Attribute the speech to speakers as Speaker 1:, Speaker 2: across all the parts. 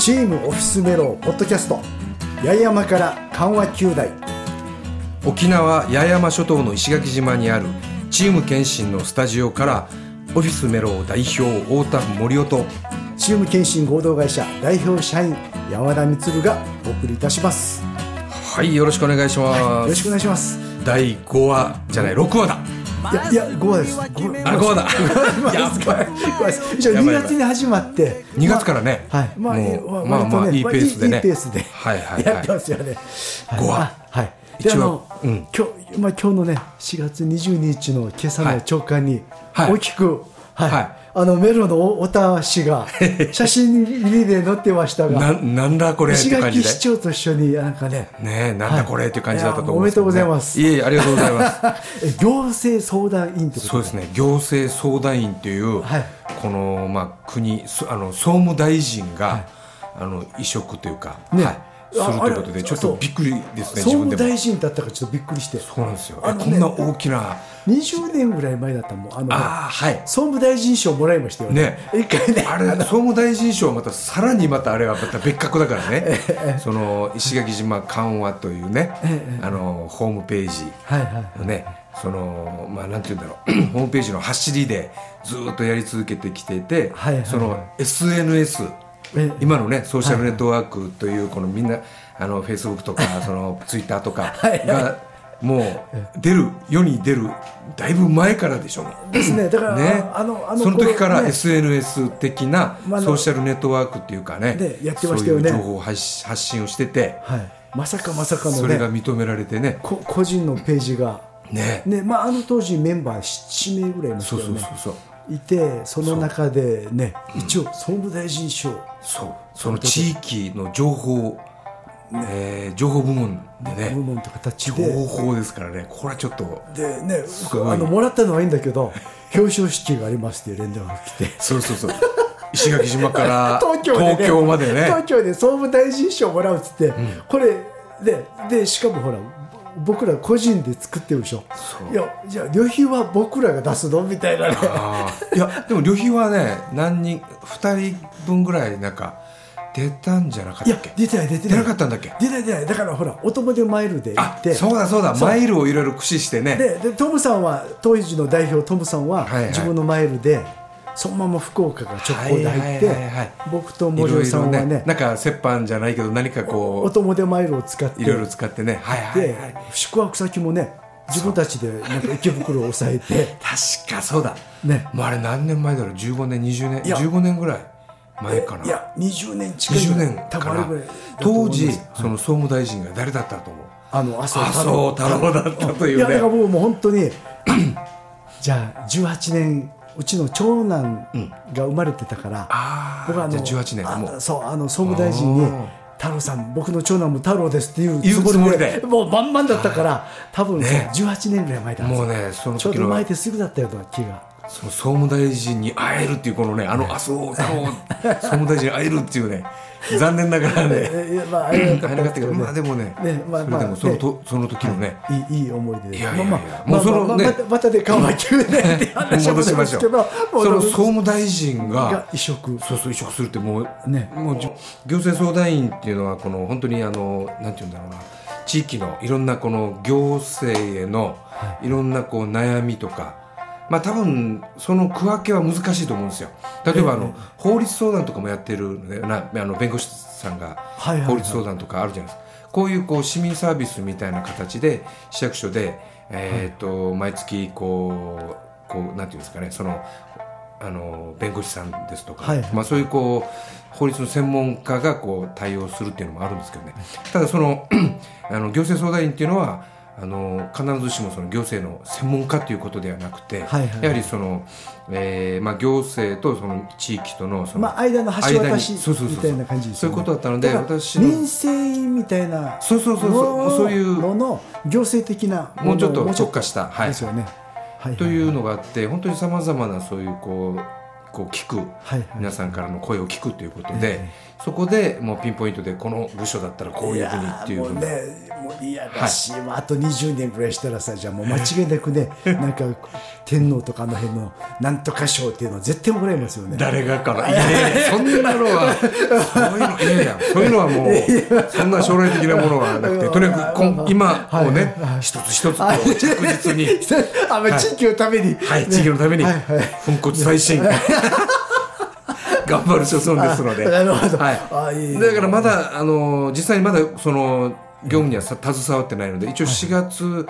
Speaker 1: チームオフィスメロポッドキャスト八重山から緩和球大。
Speaker 2: 沖縄八重山諸島の石垣島にあるチーム検診のスタジオからオフィスメロ代表太田森夫と
Speaker 1: チーム検診合同会社代表社員山田充がお送りいたします。
Speaker 2: はいよろしくお願いします、
Speaker 1: よろしくお願いします。
Speaker 2: 第5話じゃない6話だ
Speaker 1: いやいや5話です5
Speaker 2: あ5話だ。やっばい。
Speaker 1: 5話です一応2月に始まって。
Speaker 2: 2月からね。
Speaker 1: はい。まあ
Speaker 2: もう
Speaker 1: まあ
Speaker 2: まあまあいいペースでね。
Speaker 1: いいペースで。
Speaker 2: はいはいはい。
Speaker 1: やってますよね。
Speaker 2: 5話
Speaker 1: あはい。
Speaker 2: 一応
Speaker 1: であの
Speaker 2: うん。
Speaker 1: 今日まあ今日のね4月22日の今朝の朝刊に
Speaker 2: はい。
Speaker 1: 大きくはい。
Speaker 2: はい
Speaker 1: あのメロの太田氏が 写真入りで載ってましたが
Speaker 2: ななんだこれって
Speaker 1: 石
Speaker 2: 感じで。
Speaker 1: 垣市長と一緒になんかね
Speaker 2: ねえなんだこれっていう感じだったと思うん
Speaker 1: い
Speaker 2: すけど、ね、
Speaker 1: おめでとうございます。
Speaker 2: いえいえありがとうございます。
Speaker 1: え行政相談員ってこと
Speaker 2: そうですね。行政相談員という、
Speaker 1: はい。
Speaker 2: この、まあ、国そあの総務大臣が、あの移植というか、
Speaker 1: ね。
Speaker 2: はい、する
Speaker 1: あ
Speaker 2: ということでちょっとびっくりですね
Speaker 1: 総務
Speaker 2: 自分でも。
Speaker 1: 大臣だったからちょっとびっくりして。
Speaker 2: そうなんですよ、
Speaker 1: ね
Speaker 2: えこんな大きな
Speaker 1: 20年ぐらい前だったもん。あの
Speaker 2: はい。
Speaker 1: 総務大臣賞もらいましたよ
Speaker 2: ね。
Speaker 1: 一回ね。
Speaker 2: あれ総務大臣賞はまたさらにまたあれはまた別格だからね。その石垣島緩和というねあのホームページ
Speaker 1: はいはい
Speaker 2: ねそのまあなんて言うんだろう。ホームページの走りでずっとやり続けてきていて、
Speaker 1: はいはいはい。
Speaker 2: その SNS
Speaker 1: え
Speaker 2: 今のねソーシャルネットワークというこのみんなあのフェイスブックとかそのツイッターとか
Speaker 1: はい
Speaker 2: がもう出る世に出るだいぶ前からでしょう。
Speaker 1: ですね。だから、
Speaker 2: ね。
Speaker 1: あのあの
Speaker 2: その時から SNS 的なソーシャルネットワークっていうかね
Speaker 1: ねやってましたよね。
Speaker 2: そういう情報を発し発信をしてて
Speaker 1: はい、まさかまさかの
Speaker 2: それが
Speaker 1: ね
Speaker 2: 認められてね。
Speaker 1: こ個人のページが。
Speaker 2: ね。
Speaker 1: ねまああの当時メンバー7名ぐらいいました
Speaker 2: そう
Speaker 1: よね。
Speaker 2: そうそうそう
Speaker 1: いてその中でね一応総務大臣賞。
Speaker 2: そう。その地域の情報、えー情報部門でね
Speaker 1: 部門と形
Speaker 2: 情
Speaker 1: で。
Speaker 2: 報ですからねこれはちょっと
Speaker 1: でねあのもらったのはいいんだけど表彰式がありますっていう連絡が来て
Speaker 2: そうそうそう。石垣島から
Speaker 1: 東京で、ね、
Speaker 2: 東京までね。
Speaker 1: 東京で総務大臣賞もらうっつって、これででしかもほら僕ら個人で作ってるでしょ。いやじゃあ旅費は僕らが出すの？みたいなね。
Speaker 2: いやでも旅費はね何人2人分ぐらいなんか出たんじゃなかったっけ？
Speaker 1: 出てない出て
Speaker 2: 出
Speaker 1: ない。
Speaker 2: なかったんだっけ？
Speaker 1: 出ない出ない。だからほらお友でマイルで。行
Speaker 2: あ
Speaker 1: って
Speaker 2: そうだ。そう。だマイルをいろいろ駆使してね。
Speaker 1: ででトムさんは当時の代表トムさんは
Speaker 2: はいはい。
Speaker 1: 自分のマイルでそのまま福岡から直行で入って
Speaker 2: はいはいはいはい
Speaker 1: 僕と森尾さんはね
Speaker 2: いろいろなんか折半じゃないけど何か
Speaker 1: お
Speaker 2: こ
Speaker 1: 友でマイルを使って
Speaker 2: ういろいろ使ってね。はいはい
Speaker 1: で
Speaker 2: はい。
Speaker 1: 宿泊先もね自分たちでなんか池袋を抑えて。
Speaker 2: 確かそうだ。
Speaker 1: ね。
Speaker 2: もうあれ何年前だろう？15年20年
Speaker 1: いや。
Speaker 2: 15年ぐらい前かない
Speaker 1: や20年近い
Speaker 2: 20年
Speaker 1: 多
Speaker 2: か
Speaker 1: ら
Speaker 2: 当時その総務大臣が誰だったと思う？
Speaker 1: あの麻
Speaker 2: 麻生太郎だったというね。
Speaker 1: やだから僕もう本当に じゃあ18年うちの長男が生まれてたから、
Speaker 2: あ
Speaker 1: 僕はあの
Speaker 2: あじゃあ18年
Speaker 1: あ
Speaker 2: も。う
Speaker 1: そうあの総務大臣に
Speaker 2: あー「
Speaker 1: 太郎さん僕の長男も太郎です」っていう
Speaker 2: つもりで。
Speaker 1: もう満々だったから多分さ、
Speaker 2: ね。
Speaker 1: 18年ぐらい前だ
Speaker 2: もうねその
Speaker 1: ちょう
Speaker 2: 時の
Speaker 1: ど前ですぐだったような気が
Speaker 2: その総務大臣に会えるっていうこのねあの麻生太郎総務大臣に会えるっていうね残念ながらね会えなかったけどまあでもね
Speaker 1: ねまあ
Speaker 2: それでもその
Speaker 1: まあ
Speaker 2: とその時のね。
Speaker 1: い。いいい思い出で
Speaker 2: いやいやいや
Speaker 1: まあまあ
Speaker 2: もうそのね。
Speaker 1: またで緩和球ねって話は
Speaker 2: 戻しましょう。その総務大臣
Speaker 1: が
Speaker 2: が
Speaker 1: 移植。
Speaker 2: そうそう移植するってもう,、
Speaker 1: ね。
Speaker 2: もうじ行政相談員っていうのはこの本当にあのなんて言うんだろうな。地域のいろんなこの行政へのいろんなこう悩みとか、まあ多分その区分けは難しいと思うんですよ。例えばあの、法律相談とかもやってるのでなあの弁護士さんが法律相談とかあるじゃないですか、こういうこう市民サービスみたいな形で市役所で、えー、と毎月こうこうなんていうんですかねそのあの弁護士さんですとか、
Speaker 1: はい。
Speaker 2: まあ、そういうこう法律の専門家がこう対応するっていうのもあるんですけどね。ただその あの行政相談員っていうのはあの必ずしもその行政の専門家ということではなくて、
Speaker 1: はいはい。
Speaker 2: やはりその、えーまあ、行政とその地域とのその、
Speaker 1: まあ間の橋渡し
Speaker 2: 間にそうそうそう
Speaker 1: みたいな感じです
Speaker 2: そういうことだったので私の
Speaker 1: 民生委員みたいな
Speaker 2: そうそうそうそう。
Speaker 1: の
Speaker 2: そういう
Speaker 1: のの行政的な
Speaker 2: もうちょっと特化した、はい。
Speaker 1: ですよね。はい
Speaker 2: というのがあって本当にさまざまなそういうこうこう聞く
Speaker 1: はいはい。
Speaker 2: 皆さんからの声を聞くということで、
Speaker 1: え
Speaker 2: そこでもうピンポイントでこの部署だったらこういうふうにっていうふうに
Speaker 1: ももう嫌だし、まあ、あと20年ぐらいしたらさじゃあもう間違いなくね なんか天皇とかあの辺のなんとか賞っていうのは絶対もらえますよね。
Speaker 2: 誰がかないやいやそんなのは そういうのいやいやそういうのはもうそんな将来的なものはなくてとにかく今をね一つ一つこう着実に
Speaker 1: あ、まあ、地域のために、
Speaker 2: はい地域のために
Speaker 1: はいはい。
Speaker 2: 粉骨再進頑張る所存ですので。
Speaker 1: なるほど。
Speaker 2: はい。
Speaker 1: あいい。
Speaker 2: だからまだあの実際にまだその業務にはさ携わってないので一応4月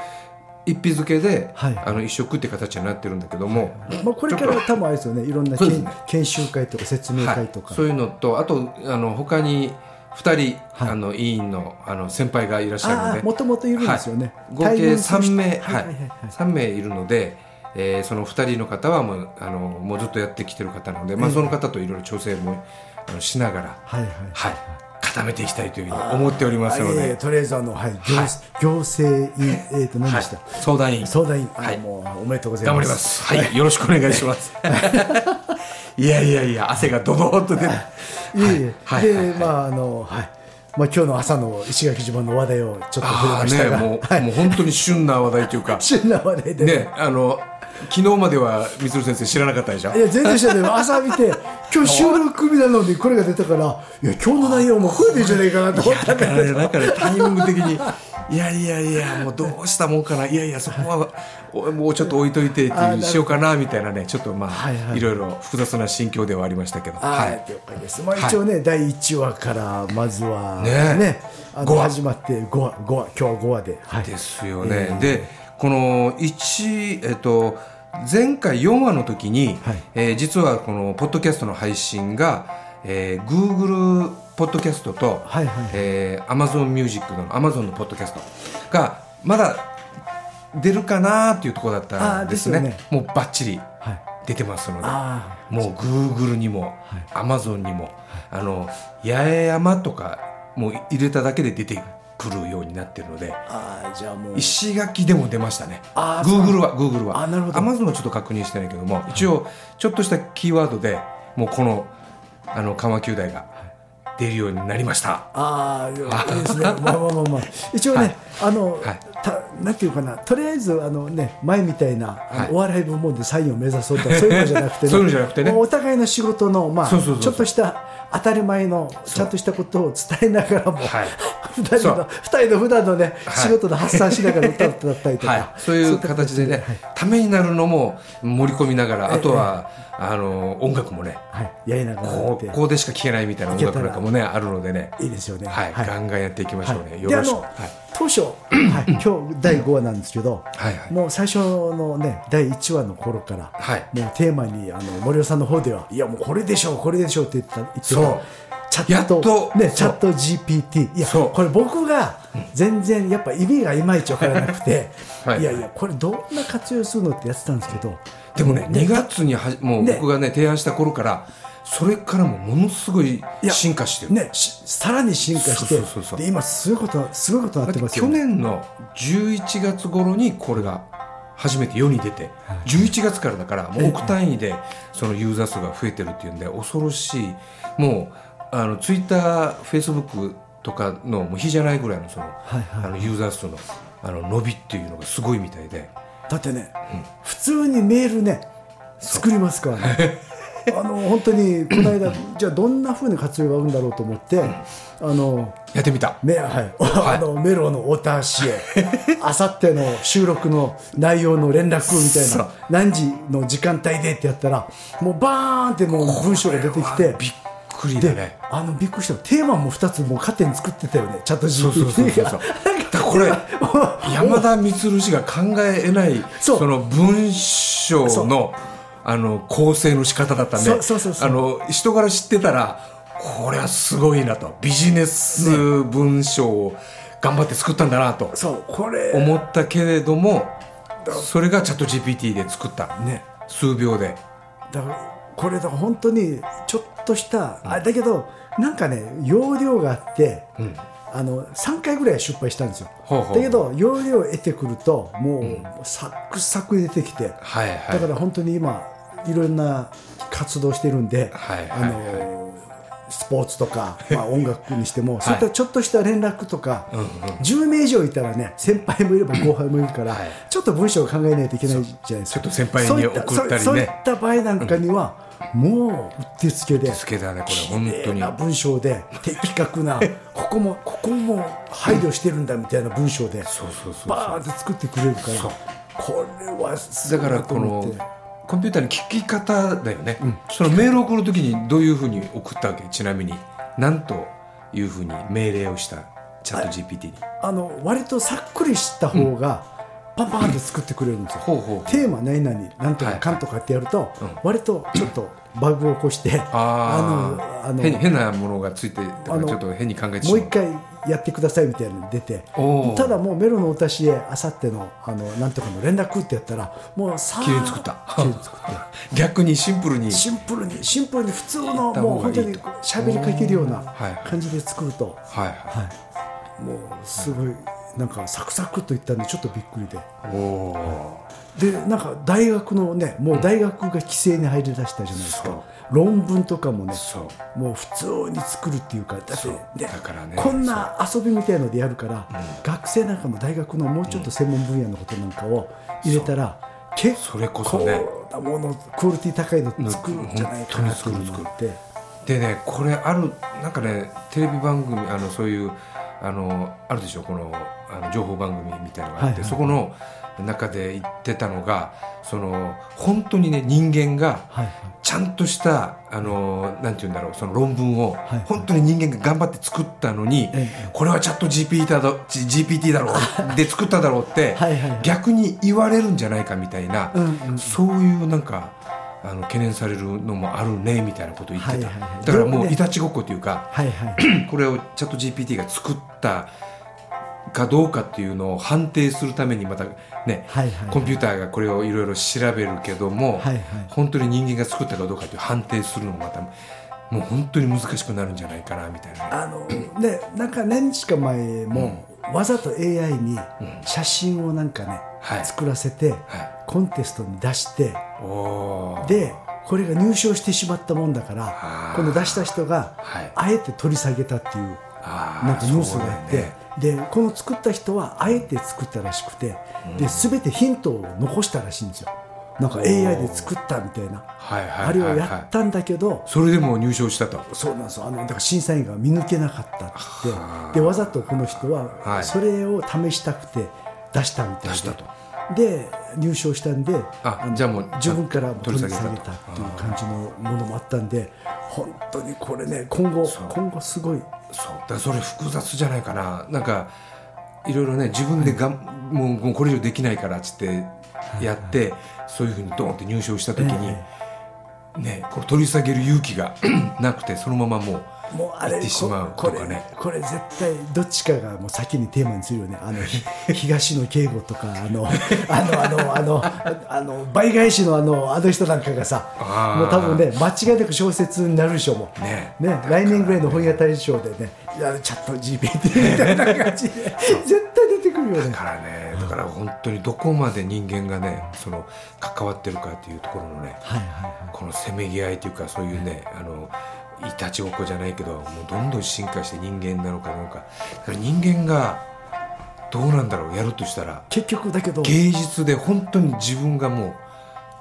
Speaker 2: 一日付で、
Speaker 1: はい。
Speaker 2: あの一食って形になってるんだけども、
Speaker 1: まあ、これから多分あれですよねいろんな
Speaker 2: ね。
Speaker 1: 研修会とか説明
Speaker 2: はい
Speaker 1: 会とか、
Speaker 2: そういうのとあとあの他に2人、
Speaker 1: はい。
Speaker 2: あの委員のあの先輩がいらっしゃるので。
Speaker 1: もともといるんですよね、
Speaker 2: 合計
Speaker 1: 対面する人
Speaker 2: 3名、
Speaker 1: はい。
Speaker 2: はい
Speaker 1: はいはいはい。
Speaker 2: 3名いるので、えーその2人の方はもうあのもうずっとやってきてる方なので、まあ、その方といろいろ調整もあのしながら、
Speaker 1: はいはい。
Speaker 2: はい、固めていきたいというふうに思っておりますので、
Speaker 1: とりあえずあの、はい行
Speaker 2: はい。
Speaker 1: 行政院えー、と何
Speaker 2: はい
Speaker 1: でした、、
Speaker 2: 相談員。
Speaker 1: 相談員、あ
Speaker 2: はい。
Speaker 1: もうおめでとうござい
Speaker 2: 頑張
Speaker 1: ます
Speaker 2: ります。はい、よろしくお願いします。いやいやいや、汗がドドーっと出て。
Speaker 1: い。えい。え、
Speaker 2: はい
Speaker 1: で、
Speaker 2: はい。はい
Speaker 1: まああのはい。まあ今日の朝の石垣島の話題をちょっと触れましたが、
Speaker 2: もう、
Speaker 1: はい、
Speaker 2: もう本当に旬な話題というか。
Speaker 1: 旬な話題で
Speaker 2: ね、あの、昨日までは、みつる先生知らなかったでしょ？
Speaker 1: いや全然知らない。朝見て 今日収録日なのにこれが出たからいや今日の内容もこれでいいんじゃないかなと思ったんだけど。
Speaker 2: だからね、だからタイミング的に、いやいやいや、もうどうしたもんかな、いやいや、そこは、おもうちょっと置いといてって
Speaker 1: あなるほど
Speaker 2: しようかなみたいなね、ちょっとまあ、
Speaker 1: はいはい。
Speaker 2: いろいろ複雑な心境ではありましたけど、
Speaker 1: は、
Speaker 2: はい。い。
Speaker 1: 了解です。まあ、一応ね、第1話からまずは
Speaker 2: ね。
Speaker 1: ねあの始まって5話5話今日は5話で、はい、
Speaker 2: ですよね。で、この1、えっと、前回4話の時に、
Speaker 1: はい。
Speaker 2: えー実はこのポッドキャストの配信が、えー、Google ポッドキャストと、
Speaker 1: はいはい
Speaker 2: えー、Amazon Music の Amazon のポッドキャストがまだ出るかなっていうところだったんですね。
Speaker 1: あーです
Speaker 2: もうバッチリ
Speaker 1: はい、
Speaker 2: 出てますので。
Speaker 1: あ
Speaker 2: もう Google にも、Amazon にも、あの八重山とかもう入れただけで出てくるようになってるので
Speaker 1: ーあーじゃあもう。
Speaker 2: 石垣でも出ましたね。
Speaker 1: あーそう。
Speaker 2: Google は Google は。
Speaker 1: あなるほど。
Speaker 2: Amazon はちょっと確認してないけども一応ちょっとしたキーワードでもうこのあの緩和球大が出るようになりました。
Speaker 1: ああいいですね。まあまあまあまあ。一応ね、
Speaker 2: はい。
Speaker 1: あの、
Speaker 2: はい。
Speaker 1: たなんていうかなとりあえずあのね前みたいな、
Speaker 2: はい。
Speaker 1: お笑い部門で3位を目指そうとかそういうのじゃなくて、
Speaker 2: そういうのじゃなくてね。
Speaker 1: もうお互いの仕事のまあ
Speaker 2: そうそうそう
Speaker 1: ちょっとした当たり前のちゃんとしたことを伝えながらも、
Speaker 2: はい。
Speaker 1: 二人
Speaker 2: そう。
Speaker 1: の二人の普段のね、
Speaker 2: はい。
Speaker 1: 仕事で発散しながら歌ったったりとか、
Speaker 2: はい、そういう形でね、ためになるのも盛り込みながら、あとは、あの音楽もね、
Speaker 1: はい、やりながら
Speaker 2: こうここでしか聴けないみたいな音楽なんかもね、あるのでね、
Speaker 1: いいですよね。
Speaker 2: はい、ガンガンやっていきましょうね。
Speaker 1: はい。
Speaker 2: よろしく。
Speaker 1: 当初、はい、今日第5話なんですけど、
Speaker 2: はいはい。
Speaker 1: もう最初のね第1話の頃から、
Speaker 2: はい。
Speaker 1: もうテーマにあの森尾さんの方ではいやもうこれでしょうこれでしょうって言った言ってた。
Speaker 2: そう
Speaker 1: チャット
Speaker 2: やっとそう。
Speaker 1: ねチャット GPT いやこれ僕が全然やっぱ意味がいまいちわからなくて、
Speaker 2: はい。
Speaker 1: いやいやこれどんな活用するのってやってたんですけど
Speaker 2: でもね、2月にはもう
Speaker 1: ね。
Speaker 2: 僕がね、提案した頃から、それからもものすごい進化してる。
Speaker 1: ねしさらに進化して
Speaker 2: そうそうそうそう。
Speaker 1: で今すごいことすごいことになってますよ
Speaker 2: 去
Speaker 1: ね。
Speaker 2: 年の11月頃にこれが初めて世に出て、11月からだからもう億単位でそのユーザー数が増えてるっていうんで恐ろしい。もうあのツイッターフェイスブックとかのもう比じゃないぐらいのその,、
Speaker 1: はいはい。
Speaker 2: あのユーザー数のあの伸びっていうのがすごいみたいで。
Speaker 1: だってね、普通にメールね作りますからね あの本当にこの間じゃあどんなふうに活用があるんだろうと思って、あの
Speaker 2: やってみた。
Speaker 1: めはい、あのメロの太田氏へあさっての収録の内容の連絡みたいな何時の時間帯でってやったらもうバーンってもう文章が出てきて
Speaker 2: びっくりだ
Speaker 1: で
Speaker 2: ね
Speaker 1: あのびっくりした。テーマも2つもう勝手に作ってたよねチャット GPT が。
Speaker 2: これ 山田充氏が考ええない
Speaker 1: そ
Speaker 2: の文章のあの構成の仕方だったんであの人柄知ってたらこれはすごいなと。ビジネス文章を頑張って作ったんだなと
Speaker 1: そうこれ。
Speaker 2: 思ったけれどもそれがチャット GPT で作った。
Speaker 1: ね。
Speaker 2: 数秒で。
Speaker 1: だからこれだから本当にちょっとした、あだけどなんかね容量があって、あの3回ぐらい失敗したんですよ。だけど容量を得てくるともう、サクサク出てきて、
Speaker 2: はいはい。
Speaker 1: だから本当に今いろんな活動してるんで、
Speaker 2: はいはい
Speaker 1: あのポーツとか、まあ、音楽にしても、そういったちょっとした連絡とか、10名以上いたらね先輩もいれば後輩もいるから、
Speaker 2: はい。
Speaker 1: ちょっと文章を考えないといけないじゃないですか。
Speaker 2: ちょっと先輩に
Speaker 1: そういった
Speaker 2: 送ったりね。
Speaker 1: そういった場合なんかには、もううってつけで
Speaker 2: つけだねこれ本当に。
Speaker 1: な文章で的確なここもここも配慮してるんだみたいな文章でバーンって作ってくれるからこれはすごいなと
Speaker 2: だからこの
Speaker 1: 思って
Speaker 2: コンピューターに聞き方だよね、そのメールを送るときにどういうふうに送ったわけ？ちなみに何というふうに命令をした？チャット GPT に、
Speaker 1: あの割とさっくりした方がパンパンって作ってくれるんですよ、
Speaker 2: ほうほうほう。
Speaker 1: テーマ何々なんとかかんとかってやると、
Speaker 2: うん。
Speaker 1: 割とちょっとバグを起こして
Speaker 2: あ
Speaker 1: あのあの
Speaker 2: 変変なものがついてだからちょっと変に考えてしまう。
Speaker 1: もう一回やってくださいみたいなのが出てただもうメロのお達しへあさってのあのなんとかの連絡ってやったらもうさあ
Speaker 2: 綺麗に作った。
Speaker 1: 綺麗に作った
Speaker 2: 逆にシンプルに。
Speaker 1: シンプルにシンプルに普通のもう本当に喋りかけるような
Speaker 2: はい。
Speaker 1: 感じで作ると、
Speaker 2: はいは
Speaker 1: はい、もうすごいなんかサクサクといったんでちょっとびっくりで。
Speaker 2: いおお
Speaker 1: でなんか大学のねもう大学が規制に入りだしたじゃないですか、論文とかもねもう普通に作るっていうかだってね
Speaker 2: だからね。
Speaker 1: こんな遊びみたいのでやるから、学生なんかも大学のもうちょっと専門分野のことなんかを入れたら、結
Speaker 2: それこそね。
Speaker 1: 構なものクオリティ高いの作るん。じゃないかなというのがあって。
Speaker 2: でねこれあるなんかねテレビ番組あのそういうあのあるでしょ？このあの情報番組みたいなのがあって、
Speaker 1: はいはい。
Speaker 2: そこの中で言ってたのがその本当にね人間が
Speaker 1: はいはい。
Speaker 2: ちゃんとしたあのなんて言うんだろうその論文を、
Speaker 1: はい
Speaker 2: 本当に人間が頑張って作ったのに、
Speaker 1: ええ
Speaker 2: これはチャット GPT だろ GPT だろうで作っただろうって
Speaker 1: はいはいはい。
Speaker 2: 逆に言われるんじゃないかみたいな、
Speaker 1: うんうん
Speaker 2: そういうなんかあの懸念されるのもあるねみたいなことを言ってた、
Speaker 1: はいはいはい。
Speaker 2: だからもういたちごっこというか
Speaker 1: はいはい。
Speaker 2: これをチャット GPT が作ったかどうかっていうのを判定するためにまたね、
Speaker 1: はいはい
Speaker 2: コンピューターがこれをいろいろ調べるけども、
Speaker 1: はいはい。
Speaker 2: 本当に人間が作ったかどうかっていう判定するのもまたもう本当に難しくなるんじゃないかなみたいなね。
Speaker 1: あのねなんか何日か前も、わざと AI に写真をなんかね、
Speaker 2: はい。
Speaker 1: 作らせて
Speaker 2: は
Speaker 1: コンテストに出してでこれが入賞してしまったもんだからこの出した人が
Speaker 2: はい。
Speaker 1: あえて取り下げたっていうなんかニュースがあって、でこの作った人はあえて作ったらしくて、で全てヒントを残したらしいんですよ。なんか AI で作ったみたいな、
Speaker 2: はいはいはいはい。
Speaker 1: あれをやったんだけど、
Speaker 2: それでも入賞した。と
Speaker 1: そうなんですよ。あのだから審査員が見抜けなかったって。
Speaker 2: はあ
Speaker 1: でわざとこの人は
Speaker 2: はい。
Speaker 1: それを試したくて出したみたいで。
Speaker 2: 出したと。
Speaker 1: で入賞したんでの
Speaker 2: あじゃあもう
Speaker 1: 自分から取り下げ
Speaker 2: た
Speaker 1: っていう感じのものもあったんで本当にこれね今後今後すごい
Speaker 2: そうだそれ複雑じゃないかな。なんかいろいろね自分でがん、もうもうこれ以上できないからっつってやって、そういうふうにドーンって入賞した時に、
Speaker 1: え
Speaker 2: ねこれ取り下げる勇気が なくてそのままもう
Speaker 1: もうあれ
Speaker 2: しまうね。
Speaker 1: これ絶対どっちかがもう先にテーマにするよね。あのひ 東野圭吾とかあのあのあのあのあの倍返しのあのあの人なんかがさもう多分ね間違いなく小説になるでしょもう。
Speaker 2: ね。
Speaker 1: ね来年ぐらいの本屋大賞でねチャット GPT みたいな感じで。絶対出てくるよね。
Speaker 2: だからねだから本当にどこまで人間がねその関わってるかっていうところのね
Speaker 1: はいはいはい。
Speaker 2: このせめぎ合いというかそういうねあのいたちごっこじゃないけどもうどんどん進化して人間なのかどうか。だから人間がどうなんだろうやるとしたら
Speaker 1: 結局だけど
Speaker 2: 芸術で本当に自分がも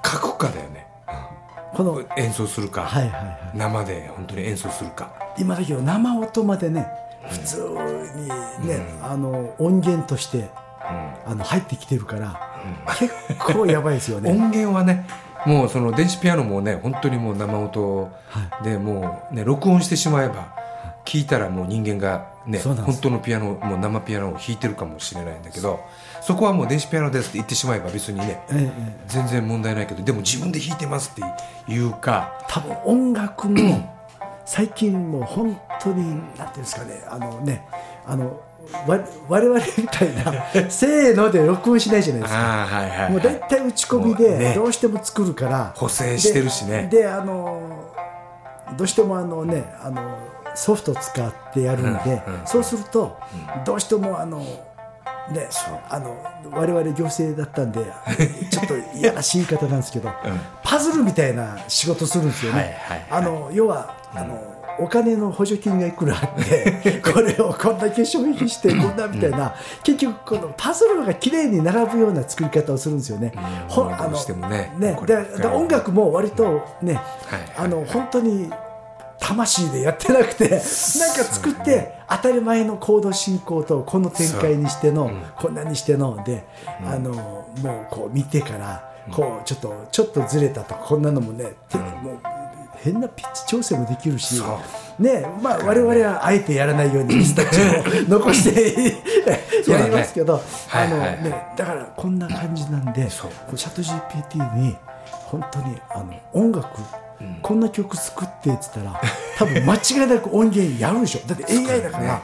Speaker 2: う書くかだよね。
Speaker 1: このはい
Speaker 2: 演奏するか、
Speaker 1: はいはい
Speaker 2: 生で本当に演奏するか。
Speaker 1: 今だけど生音までね普通にね、あの音源としてあの入ってきてるから、結構やばいですよね。
Speaker 2: 音源はねもうその電子ピアノもね本当にもう生音でもうね録音してしまえば聞いたらもう人間がね本当のピアノもう生ピアノを弾いてるかもしれないんだけどそこはもう電子ピアノですって言ってしまえば別にね全然問題ないけどでも自分で弾いてますっていうか
Speaker 1: 多分音楽も最近もう本当になんていうんですかねあのねあのわ我々みたいな せーので録音しないじゃないですか。
Speaker 2: はいはい、はい、
Speaker 1: もう大体打ち込みで
Speaker 2: ね。
Speaker 1: どうしても作るから、
Speaker 2: 補正してるしね。
Speaker 1: でであのどうしてもあのねあのソフト使ってやるんで、
Speaker 2: うんうん
Speaker 1: そうすると、どうしてもあのねあの我々行政だったんで ちょっと嫌らしい言い方なんですけど、パズルみたいな仕事するんですよね。
Speaker 2: はいはいはい。
Speaker 1: あの要はあの、お金の補助金がいくらあって これをこんだけ消費してこんなみたいな、結局このパズルが綺麗に並ぶような作り方をするんですよね。ほ
Speaker 2: どうしてもね
Speaker 1: ねでで音楽も割とね、
Speaker 2: はい
Speaker 1: あの本当に魂でやってなくてなんか作って当たり前のコード進行とこの展開にしての、こんなにしてので、あのもうこう見てからこうちょっとちょっとずれたとかこんなのもね、てもう変なピッチ調整もできるし
Speaker 2: そ。
Speaker 1: ねまあ、我々はあえてやらないようにミスタッチを残して やりますけど、あの
Speaker 2: はい。はい
Speaker 1: ね、だからこんな感じなんでチャット GPT に本当にあの音楽、こんな曲作ってって言ったら多分間違いなく音源やるでしょ。だって AI だから、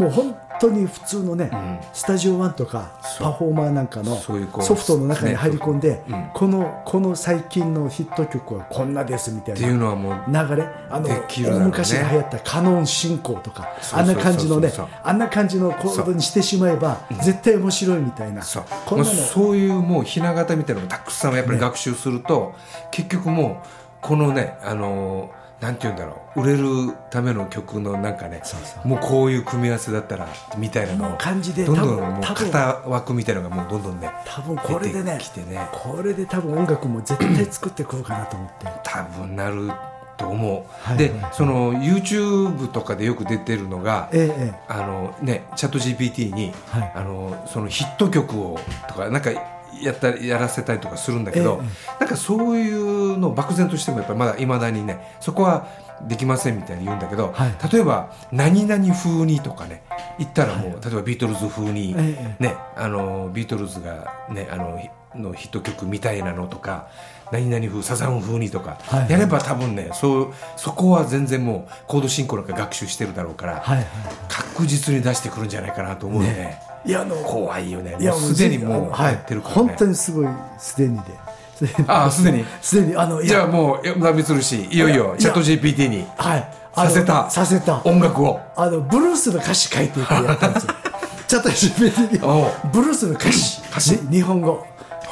Speaker 1: もう本当に普通のね、スタジオワンとかパフォーマーなんかのソフトの中に入り込んで、
Speaker 2: う。ん。
Speaker 1: このこの最近のヒット曲はこんなですみたい
Speaker 2: っていう
Speaker 1: な
Speaker 2: のはもう
Speaker 1: 流れ。あの
Speaker 2: ね。
Speaker 1: 大昔に流行ったカノン進行とかあ
Speaker 2: ん
Speaker 1: な感じのねあんな感じのコードにしてしまえば絶対面白いみたいな。
Speaker 2: そう。
Speaker 1: こんなの
Speaker 2: そういうもうひな形みたいなのをたくさんやっぱり学習すると、結局もうこのねあのーなんて言うんだろう。売れるための曲のなんかねもうこういう組み合わせだったらみたいなのを
Speaker 1: 感じで
Speaker 2: どんどんもう型枠みたいなのがもうどんどんね
Speaker 1: 多分これでね
Speaker 2: 出てね。
Speaker 1: これで多分音楽も絶対作ってくるかなと思って。
Speaker 2: 多分なると思う、
Speaker 1: はい
Speaker 2: で、
Speaker 1: はい。
Speaker 2: その YouTube とかでよく出てるのが、
Speaker 1: えええ
Speaker 2: あのね、チャット GPT に、
Speaker 1: はい。
Speaker 2: あのそのヒット曲をとかなんかやったやらせたりとかするんだけど、
Speaker 1: え
Speaker 2: なんかそういうのを漠然としてもやっぱりまだいまだにねそこはできませんみたいに言うんだけど、
Speaker 1: はい。
Speaker 2: 例えば「何々風に」とかね言ったらもう、例えばビートルズ風に、
Speaker 1: ええ
Speaker 2: ね、あのビートルズが、ね、あのひのヒット曲みたいなのとか何々風サザン風にとか、
Speaker 1: はい。
Speaker 2: やれば多分ねそうそこは全然もうコード進行なんか学習してるだろうから、
Speaker 1: はいはい
Speaker 2: 確実に出してくるんじゃないかなと思うよね
Speaker 1: いやあの
Speaker 2: 怖いよね。
Speaker 1: いや
Speaker 2: もうすでにもう
Speaker 1: あのはい。
Speaker 2: やってるからね、
Speaker 1: 本当にすごいすでにで。
Speaker 2: ああすでに。
Speaker 1: すでにあのい
Speaker 2: じゃあ
Speaker 1: や
Speaker 2: もう山田光氏いよいよチャット GPT に
Speaker 1: はい。
Speaker 2: させた
Speaker 1: させた。
Speaker 2: 音楽を。
Speaker 1: あのブルースの歌詞書いていくやったんですよ。チャット GPT に。ブルースの歌詞。
Speaker 2: 歌詞？
Speaker 1: に日本語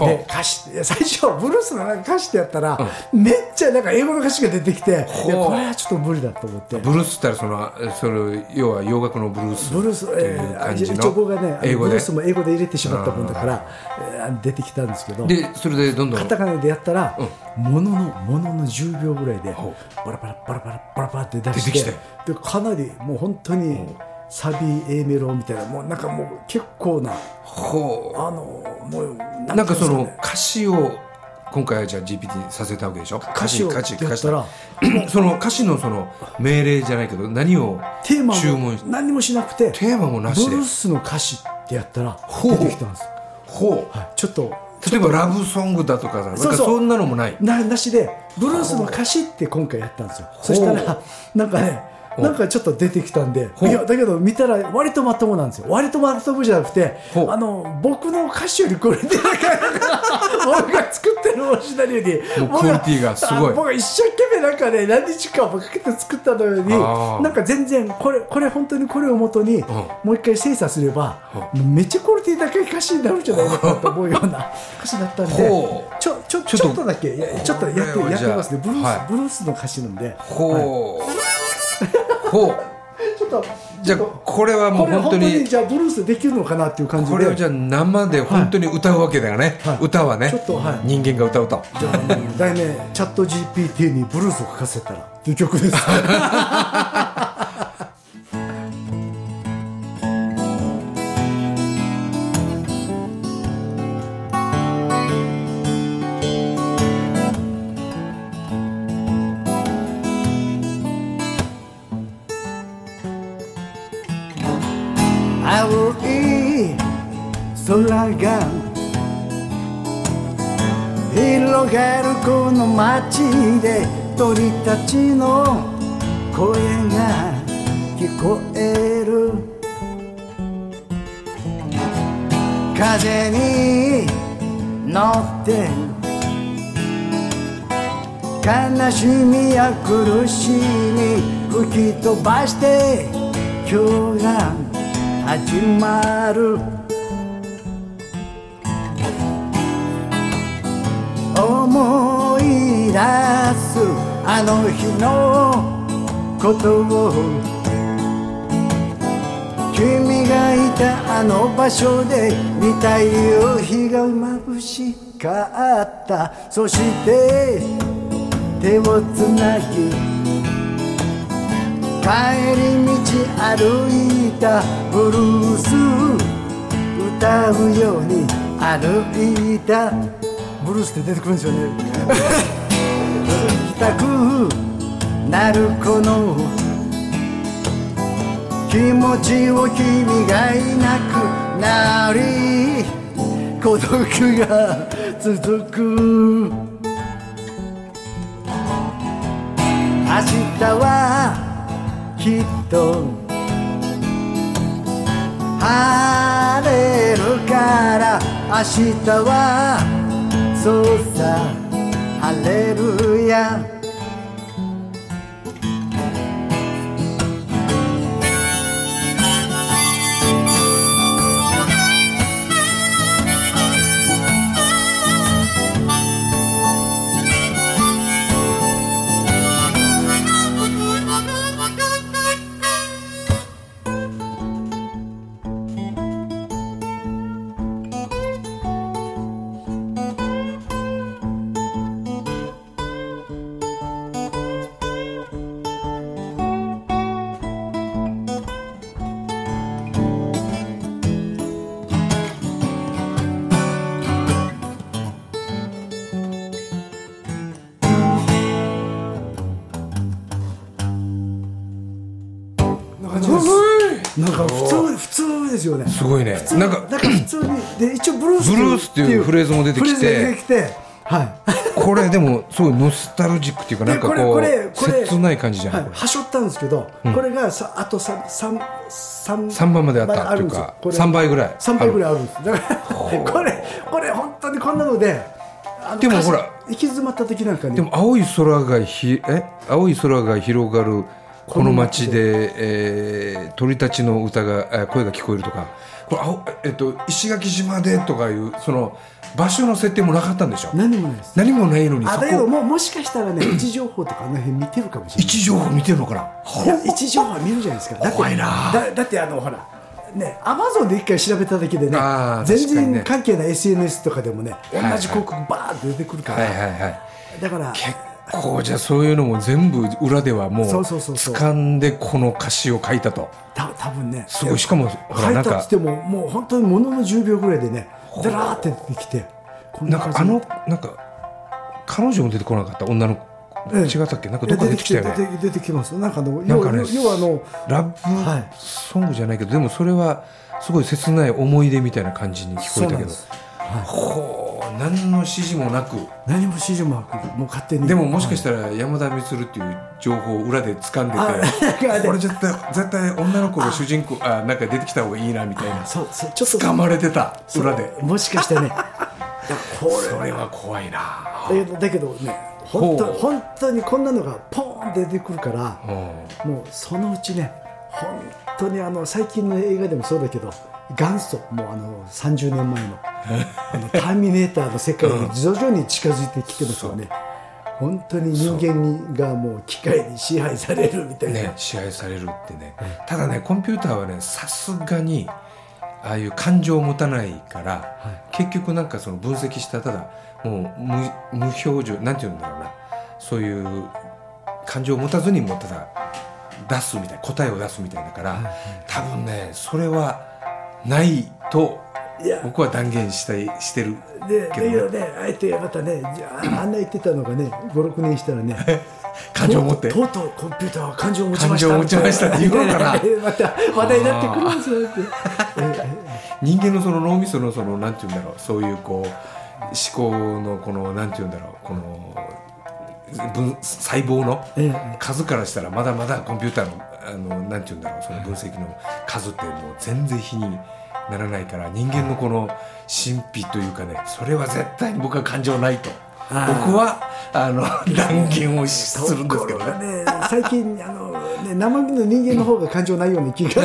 Speaker 1: で歌詞最初ブルースの歌詞ってやったら、めっちゃなんか英語の歌詞が出てきてこれはちょっと無理だと思って。
Speaker 2: ブルースって言ったらそのそれ要は洋楽のブルース。
Speaker 1: ブルース、
Speaker 2: っていう
Speaker 1: えー、あ
Speaker 2: 感じの
Speaker 1: 一応僕がね
Speaker 2: 英語で。
Speaker 1: ブルースも英語で入れてしまったもんだから、えー出てきたんですけど
Speaker 2: でそれでどんどん。
Speaker 1: カタカナでやったら、もののものの10秒ぐらいで
Speaker 2: ほ
Speaker 1: バラバラバラバラバラバラって出して
Speaker 2: 出てきて。
Speaker 1: でかなりもう本当にサビ A メロみたいなもうなんかもう結構な
Speaker 2: ほ
Speaker 1: あのもう
Speaker 2: うなんかその歌詞を今回はじゃあ GPT にさせたわけでしょ？
Speaker 1: 歌詞を
Speaker 2: 歌詞
Speaker 1: やったら
Speaker 2: その歌詞のその命令じゃないけど何を
Speaker 1: テーマも
Speaker 2: 注文し
Speaker 1: 何にもしなくて
Speaker 2: テーマもなしで。
Speaker 1: ブルースの歌詞ってやったら出てきたんです。
Speaker 2: ほう。
Speaker 1: はい、ちょっと
Speaker 2: 例えばラブソングだとかさなんか
Speaker 1: そ
Speaker 2: んなのもない。
Speaker 1: ななしでブルースの歌詞って今回やったんですよ。そしたらなんかね
Speaker 2: う
Speaker 1: なんかちょっと出てきたんでいやだけど見たら割とまともなんですよ。割とまともじゃなくてあの僕の歌詞よりこれでなんか 僕が作ってるオリジナルより
Speaker 2: もうクオリティがすごい。
Speaker 1: 僕一生懸命なんかね何日間もかけて作ったのより
Speaker 2: あー
Speaker 1: なんか全然これこれ本当にこれをもとにもう一回精査すればめっちゃクオリティ高い歌詞になるんじゃないのかと思うような 歌詞だったんでちょちょ
Speaker 2: ちょっと
Speaker 1: だけちょっとやってやってますね。ブルース、
Speaker 2: はい。
Speaker 1: ブルースの歌詞なんで。
Speaker 2: ほうほう。
Speaker 1: ちょっと
Speaker 2: じゃあこれはもう本当に。
Speaker 1: じゃあブルースできるのかなっていう感じで。
Speaker 2: これをじゃあ生で本当に歌うわけだよね、
Speaker 1: はい。
Speaker 2: 歌はね、
Speaker 1: ちょっとはい。
Speaker 2: 人間が歌うと。
Speaker 1: じゃあ題名チャット GPT にブルースを書かせたらっていう曲です 空が広がるこの街で鳥たちの声が聞こえる風に乗って悲しみや苦しみ吹き飛ばして今日が始まるあの日のことを。君がいたあの場所で見た夕日が眩しかった。そして手をつなぎ帰り道歩いた。ブルース歌うように歩いた。ブルースって出てくるんですよね たくなるこの気持ちを君がいなくなり孤独が続く。明日はきっと晴れるから明日はそうさ。晴感じですなんか普通普通ですよね。
Speaker 2: すごいね。なんか
Speaker 1: なんか普通に。で一応ブルース
Speaker 2: ブルースっていうフレーズも出てきて。
Speaker 1: はい。
Speaker 2: これでもすごいノスタルジックっていうかなんかこう切ない感じじゃない、
Speaker 1: はい、はしょったんですけど、これがさあと 3, 3, 3,
Speaker 2: 3番まであったっていうか3倍ぐらい。
Speaker 1: 3倍ぐらいあるんです。だからこれこれ本当にこんなので
Speaker 2: でもほら
Speaker 1: 行き詰まった時なんかに。
Speaker 2: でも青い空がひえ？青い空が広がるこの街で、えー鳥たちの歌がえー声が聞こえるとかこれ青、えっと、石垣島でとかいうその場所の設定もなかったんでしょ
Speaker 1: 何もないです。
Speaker 2: 何もないのにそ
Speaker 1: あだけど
Speaker 2: こ。
Speaker 1: ももしかしたらね 位置情報とかあの辺見てるかもしれない。
Speaker 2: 位置情報見てるのかな。い
Speaker 1: や位置情報は見るじゃないですか。だって
Speaker 2: 怖いな。
Speaker 1: だだってあのほらねアマゾンで一回調べただけでね全然関係ない SNS とかでもね同
Speaker 2: はい。
Speaker 1: じ広告バーって出てくるから、
Speaker 2: はいはいはい。
Speaker 1: だから
Speaker 2: 結構じゃあそういうのも全部裏ではもう掴んでこの歌詞を書いたと。
Speaker 1: た多分ね。
Speaker 2: すごい。しかもほら
Speaker 1: 書い
Speaker 2: なんか
Speaker 1: たっつってももう本当にものの10秒ぐらいでねだらーって出てきてこん
Speaker 2: な
Speaker 1: なん
Speaker 2: かあのなんか彼女も出てこなかった？女の子、
Speaker 1: ええ。
Speaker 2: 違ったっけ？なんかどっか出てきたよ
Speaker 1: 出
Speaker 2: ね
Speaker 1: て出てきます。なんかあの
Speaker 2: なんかね
Speaker 1: 要要はあの
Speaker 2: ラブ
Speaker 1: はい。
Speaker 2: ソングじゃないけど、でもそれはすごい切ない思い出みたいな感じに聞こえたけど。
Speaker 1: そう
Speaker 2: ほう何の指示もなく。
Speaker 1: 何も指示もなくもう勝手に。
Speaker 2: でももしかしたら山田充っていう情報を裏で掴んで
Speaker 1: あ
Speaker 2: てこれ絶対絶対女の子が主人公あ。なんか出てきた方がいいなみたいな。
Speaker 1: そうそうちょっと。
Speaker 2: 掴まれてた裏で。
Speaker 1: もしかしてね。
Speaker 2: それは怖いな。
Speaker 1: れだだけどね本当本当にこんなのがポーン出てくるから
Speaker 2: う。ん
Speaker 1: もうそのうちね本当にあの最近の映画でもそうだけど元祖もうあの30年前のあのターミネーターの世界に徐々に近づいてきてますよね、本当に人間にがもう機械に支配されるみたいな、
Speaker 2: ね、支配されるってね、ただねコンピューターはねさすがにああいう感情を持たないから、結局なんかその分析したただもう無無表情なんて言うんだろうな。そういう感情を持たずにもうただ出すみたい答えを出すみたいだから、多分ねそれはないと僕は断言したいしてる
Speaker 1: でだ
Speaker 2: けどね。
Speaker 1: ねあえてまたねじゃああんな言ってたのがね56年したらね
Speaker 2: 感情を持って。
Speaker 1: とうとうコンピューターは感情を持ちました。
Speaker 2: 感情を持ちましたって言うのかな。
Speaker 1: また話題になってくるんですよって。え
Speaker 2: 人間のその脳みそのそのなんて言うんだろうそういうこう思考のこのなんて言うんだろうこの分細胞の
Speaker 1: ええ。
Speaker 2: 数からしたらまだまだコンピューターのあのなんて言うんだろうその分析の数ってもう全然比にならないから人間のこの神秘というかねそれは絶対に僕は感情ないと。僕はあの断言をするんですけどね。
Speaker 1: ね最近あの、ね、生身の人間の方が感情ないような気が。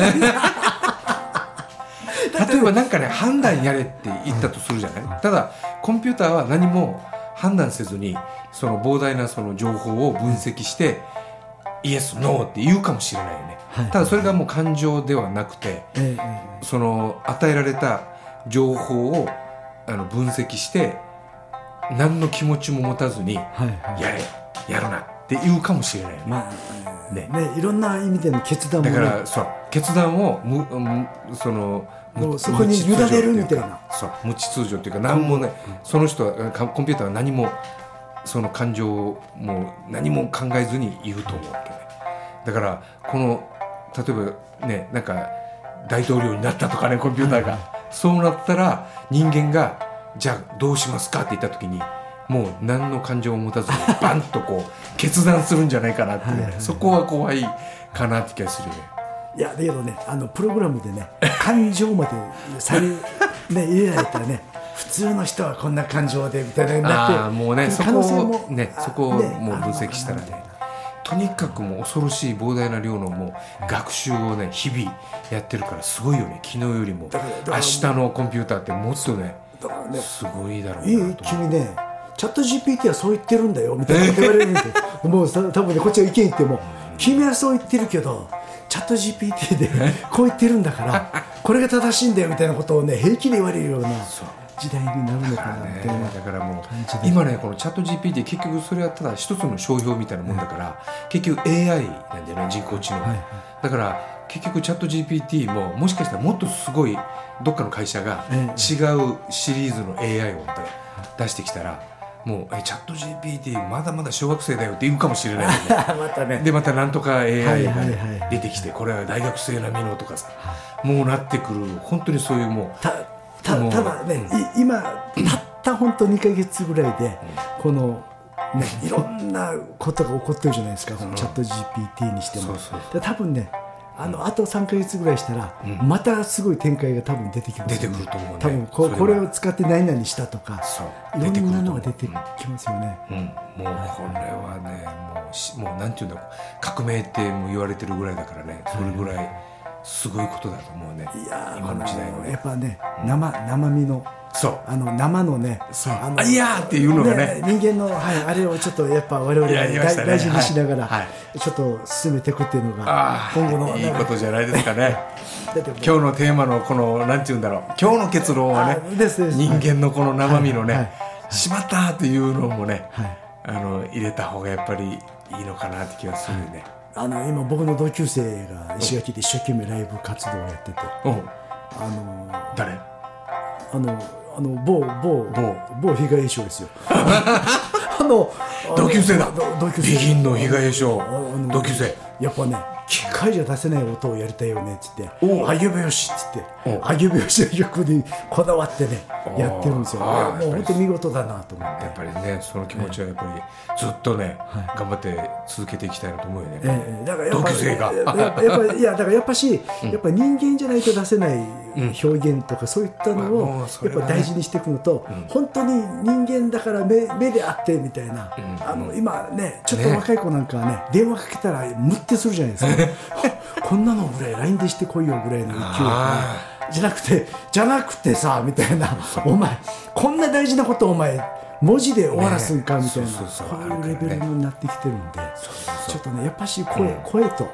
Speaker 2: 例えばなんかね判断やれって言ったとするじゃない？ただコンピューターは何も判断せずにその膨大なその情報を分析してイエスノーって言うかもしれないよね、
Speaker 1: はい。
Speaker 2: ただそれがもう感情ではなくて
Speaker 1: えええ
Speaker 2: その与えられた情報をあの分析して何の気持ちも持たずに
Speaker 1: えはいはい。
Speaker 2: やれやるなって言うかもしれないよね。
Speaker 1: まあ
Speaker 2: ね。
Speaker 1: ねいろんな意味での決断も
Speaker 2: だ
Speaker 1: ね
Speaker 2: からそう決断をむむそのむ
Speaker 1: もうそこに委ねるみたいな。
Speaker 2: そう無秩序っていうか何もね、その人はかコンピューターは何もその感情をもう何も考えずに言うと思うわけね。だからこの例えばねなんか大統領になったとかねコンピューターが、そうなったら人間がじゃあどうしますかって言った時にもう何の感情を持たずに バンとこう決断するんじゃないかなってそこは怖いかなって気がするよね。
Speaker 1: いやだけどねあのプログラムでね感情までされ、ね、入れられたらね普通の人はこんな感情でみたいなになって
Speaker 2: ああもうねそ
Speaker 1: 可
Speaker 2: こをね
Speaker 1: あ
Speaker 2: そこを
Speaker 1: ね
Speaker 2: もう分析したらね
Speaker 1: か
Speaker 2: とにかくもう恐ろしい膨大な量のもう学習をね日々やってるからすごいよね。昨日よりも明日のコンピューターってもっとね
Speaker 1: ね
Speaker 2: すごいだろう
Speaker 1: い
Speaker 2: ないと
Speaker 1: 君ねチャット GPT はそう言ってるんだよみたいな言われるんでもうさ多分ねこっちが意見言っても君はそう言ってるけどチャット GPT でこう言ってるんだからこれが正しいんだよみたいなことをね平気で言われるような。
Speaker 2: そう
Speaker 1: 時代になるのかな
Speaker 2: だからもう今ねこのチャット GPT 結局それはただ一つの商標みたいなもんだから、結局 AI なんだよね人工知能、
Speaker 1: は。いはい。
Speaker 2: だから結局チャット GPT ももしかしたらもっとすごいどっかの会社が
Speaker 1: え
Speaker 2: 違うシリーズの AI を出してきたらもうえチャット GPT まだまだ小学生だよって言うかもしれないよね。
Speaker 1: またね。
Speaker 2: でまたなんとか AI が
Speaker 1: はいはいはい
Speaker 2: 出てきてこれは大学生並みのとかさもうなってくる本当にそういうもう
Speaker 1: たただね、い今たった本当2か月ぐらいで、このねいろんなことが起こってるじゃないですか、このチャット GPT にしても。で多分ねあのあと3か月ぐらいしたら、またすごい展開が多分出てきますよね。
Speaker 2: 出てくると思うね。
Speaker 1: 多分ここれを使って何々したとかいろんなのが
Speaker 2: 出て
Speaker 1: きますよね。
Speaker 2: うん、もうこれはねもうしもうなんていうんだろう。革命っても言われてるぐらいだからね。それぐらいすごいことだと思うね。
Speaker 1: いやー
Speaker 2: 今の時代の
Speaker 1: あのや
Speaker 2: ね
Speaker 1: っぱね生生身の
Speaker 2: そう。
Speaker 1: あの生のね
Speaker 2: そう。
Speaker 1: あの
Speaker 2: あいやーっていうのがね。
Speaker 1: 人間の、はい、あれをちょっとやっぱ我々
Speaker 2: やりましたね。
Speaker 1: 大大事にしながら、
Speaker 2: はい。は
Speaker 1: ちょっと進めていくっていうのが
Speaker 2: あ
Speaker 1: 今後の
Speaker 2: あいいことじゃないですかね。今日のテーマのこのなんていうんだろう。今日の結論はね人間のこの生身のね、
Speaker 1: はい。はい。
Speaker 2: しまったっていうのもね、
Speaker 1: はい。
Speaker 2: あの入れた方がやっぱりいいのかなって気がするよね、
Speaker 1: あの今僕の同級生が石垣で一生懸命ライブ活動をやってて。
Speaker 2: う。ん
Speaker 1: あの
Speaker 2: 誰？
Speaker 1: あのあの某某
Speaker 2: 某。
Speaker 1: 某被害者ですよ。あの
Speaker 2: 同級生だ。
Speaker 1: ど同級生。
Speaker 2: 備品の被害者。
Speaker 1: あの
Speaker 2: 同級生。
Speaker 1: やっぱね機械じゃ出せない音をやりたいよねっつって
Speaker 2: お「
Speaker 1: あゆべよし」っつって
Speaker 2: お
Speaker 1: あゆべよしの曲にこだわってね
Speaker 2: お
Speaker 1: やってるんですよ。もう本当見事だなと思って。
Speaker 2: やっぱりねその気持ちはやっぱりずっとね、頑張って続けていきたいなと思うよね、
Speaker 1: ええだからやっぱ
Speaker 2: 同級生が。
Speaker 1: やっぱいやだからやっぱし、やっぱ人間じゃないと出せない表現とかそういったの
Speaker 2: まあ
Speaker 1: をやっぱ大事にしていくのと、本当に人間だから目目であってみたいな、あの今ねちょっと若い子なんかはね電話かけたらムッてするじゃないですかこんなのぐらい LINE でしてこいよぐらいの勢い
Speaker 2: あ
Speaker 1: じゃなくてじゃなくてさみたいな。お前こんな大事なことお前文字で終わらすんかみたいな、
Speaker 2: そうそうそう
Speaker 1: こういうレベルになってきてるんで。ちょっとねやっぱし声,、声とね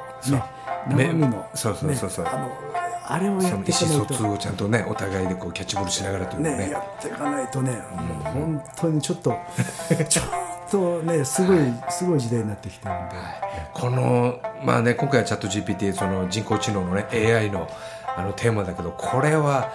Speaker 2: ね
Speaker 1: 生身の、
Speaker 2: そうそうそうそう。
Speaker 1: ねあのあれをやっていかないと。
Speaker 2: 思疎通をちゃんとねお互いでこうキャッチボールしながらというかね。
Speaker 1: ねやっていかないとね、もう本当にちょっとちょっとねすごいすごい時代になってきてるんで、
Speaker 2: このまあね今回はチャット GPT その人工知能のね AI のあのテーマだけどこれは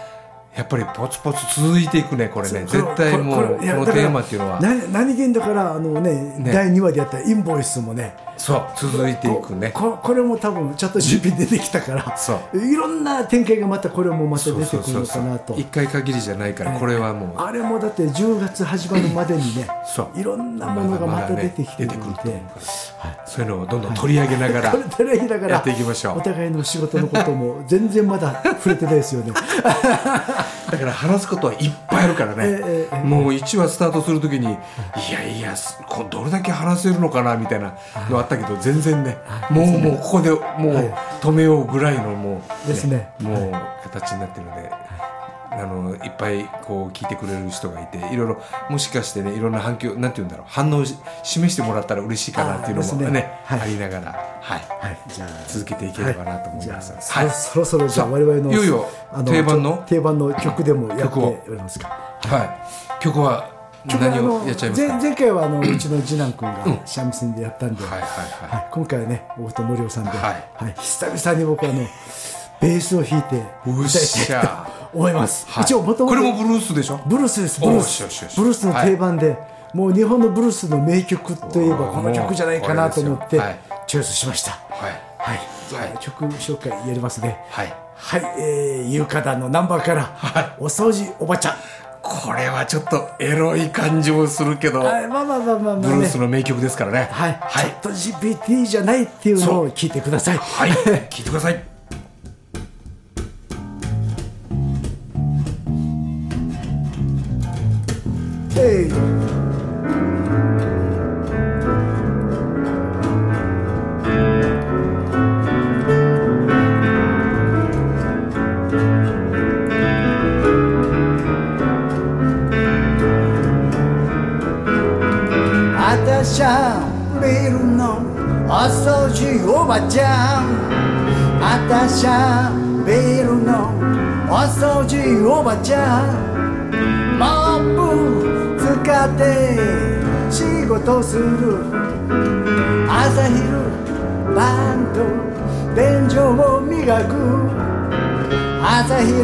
Speaker 2: やっぱりポツポツ続いていくねこれね。絶対もうこのテーマっていうのは。
Speaker 1: 何何気にだからあのね
Speaker 2: ね。
Speaker 1: 第2話でやったインボイスもね。
Speaker 2: そう続いていくね。
Speaker 1: こここれも多分チャット GP 出てきたから
Speaker 2: そう。
Speaker 1: いろんな展開がまたこれもまた出てくるのかなと。
Speaker 2: 一回限りじゃないからこれはもう。
Speaker 1: あれもだって10月始まるまでにね
Speaker 2: そう。
Speaker 1: いろんなものがまた出てきてる
Speaker 2: 出てく
Speaker 1: ので
Speaker 2: ると思うから。そういうのをどんどん取り上げながら
Speaker 1: これテレビだから
Speaker 2: やっていきましょう。
Speaker 1: お互いの仕事のことも全然まだ触れてないですよね
Speaker 2: だから話すことはいっぱいあるからね、もう1話スタートするときに、いやいやすこどれだけ話せるのかなみたいなのあったけど全然ね、もうもうここでもう止めようぐらいのもう、
Speaker 1: ですね。
Speaker 2: もう形になってるので、あのいっぱいこう聞いてくれる人がいていろいろもしかしてねいろんな反響なんて言うんだろう反応し示してもらったら嬉しいかなっていうのもね
Speaker 1: あね。はい。
Speaker 2: ありながら、はい。
Speaker 1: はい。じゃあ
Speaker 2: 続けていければなと思います、
Speaker 1: じゃあ、そろそろじゃあ我々の
Speaker 2: いよいよ
Speaker 1: あ
Speaker 2: 定番の？
Speaker 1: 定番の曲でもやっておりますか。
Speaker 2: はい。曲は何をやっちゃいますか？
Speaker 1: 前前回はあのうちの次男君が三味線でやったんで、
Speaker 2: はいはいはい。
Speaker 1: はい、今回はね僕と森尾さんで、
Speaker 2: はい。
Speaker 1: 久々に僕はねベースを弾いて歌い
Speaker 2: た
Speaker 1: いと
Speaker 2: ゃ
Speaker 1: 思います、
Speaker 2: はい。
Speaker 1: 一応もともと
Speaker 2: これもブルースでしょ？
Speaker 1: ブルースです。ブルース。ブルースの定番で、もう日本のブルースの名曲といえばこの曲じゃないかなと思ってチョイスしました。
Speaker 2: はい。
Speaker 1: はい、曲紹介やりますね。
Speaker 2: はい。
Speaker 1: はい、えー、ゆうかだのナンバーから、
Speaker 2: はい。
Speaker 1: お掃除おばちゃん。
Speaker 2: これはちょっとエロい感じもするけど
Speaker 1: はい。まあまあまあまあまあ、ね、
Speaker 2: ブルースの名曲ですからね。
Speaker 1: はい、
Speaker 2: はい。
Speaker 1: チャット GPT じゃないっていうのを聞いてください。
Speaker 2: はい。聞いてください
Speaker 1: えいあたしゃビルのお掃除おばちゃんあたしゃビルのお掃除おばちゃんモップ使って仕事する。朝昼晩と便所を磨く。朝昼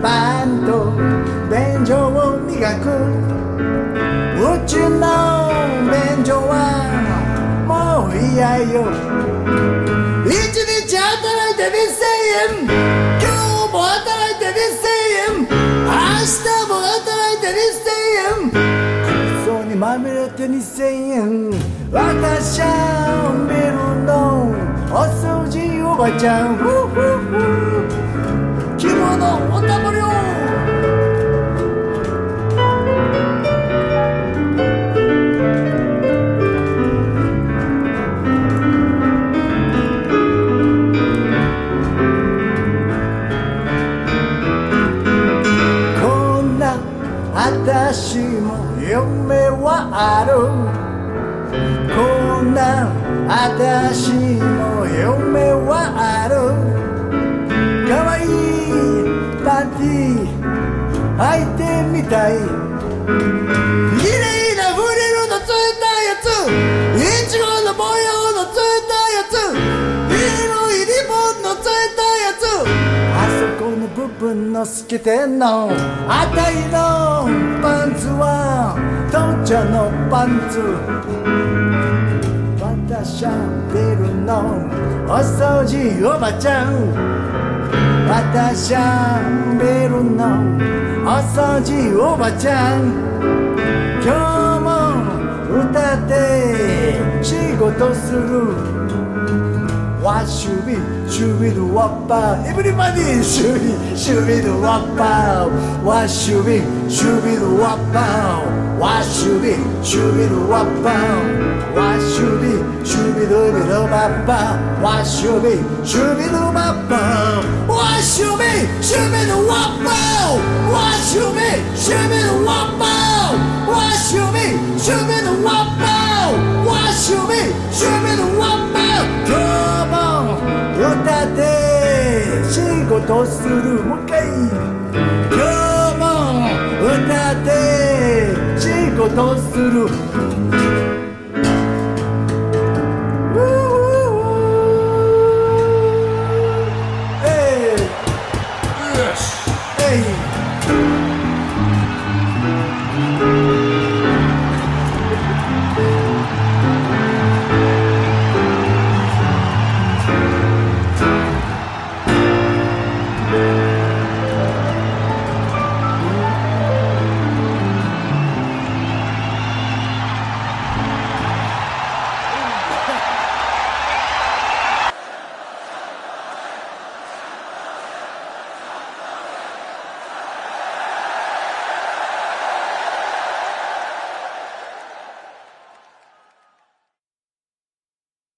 Speaker 1: 晩と便所を磨く。うちの便所はもう嫌よ。一日働いて2000円。今日も働いて2000円。まみれて2000円私はビルのお掃除おばちゃんふうふうふう着物おたま夢はある。こんな私の夢はある。かわいいパンティー履いてみたい。分の透けてんのあたいのパンツ。は父ちゃんのパンツ私はビルのお掃除おばちゃん私はビルのお掃除おばちゃん今日も歌って仕事するわしゅびシュビルワッパーエブリバディシュビシュビルワッパーわしゅびシュビルワッパーわしゅびシュビルワッパーわしゅびシュビルとする。もう一回。今日も歌って。仕事する。